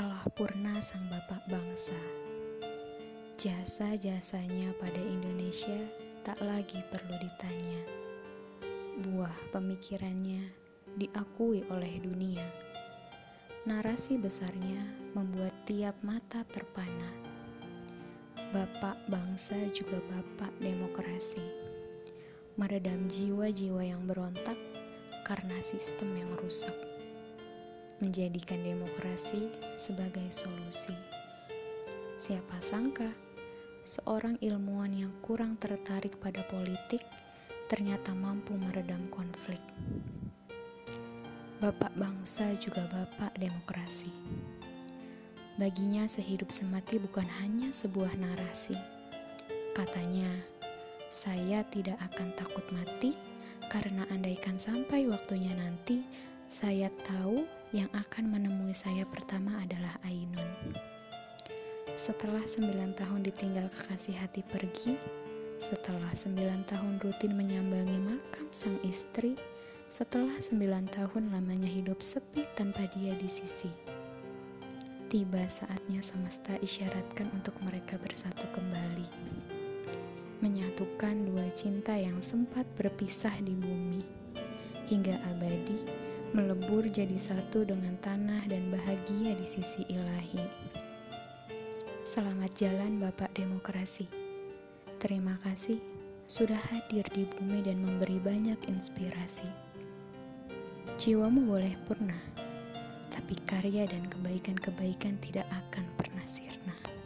telah purna sang bapak bangsa. Jasa-jasanya pada Indonesia tak lagi perlu ditanya. Buah pemikirannya diakui oleh dunia. Narasi besarnya membuat tiap mata terpana. Bapak bangsa juga bapak demokrasi. Meredam jiwa-jiwa yang berontak karena sistem yang rusak menjadikan demokrasi sebagai solusi. Siapa sangka seorang ilmuwan yang kurang tertarik pada politik ternyata mampu meredam konflik. Bapak bangsa juga bapak demokrasi. Baginya sehidup semati bukan hanya sebuah narasi. Katanya, saya tidak akan takut mati karena andaikan sampai waktunya nanti, saya tahu yang akan menemui saya pertama adalah Ainun. Setelah sembilan tahun ditinggal kekasih hati pergi, setelah sembilan tahun rutin menyambangi makam sang istri, setelah sembilan tahun lamanya hidup sepi tanpa dia di sisi. Tiba saatnya semesta isyaratkan untuk mereka bersatu kembali. Menyatukan dua cinta yang sempat berpisah di bumi. Hingga abadi melebur jadi satu dengan tanah dan bahagia di sisi ilahi. Selamat jalan Bapak Demokrasi. Terima kasih sudah hadir di bumi dan memberi banyak inspirasi. Jiwamu boleh purna, tapi karya dan kebaikan-kebaikan tidak akan pernah sirna.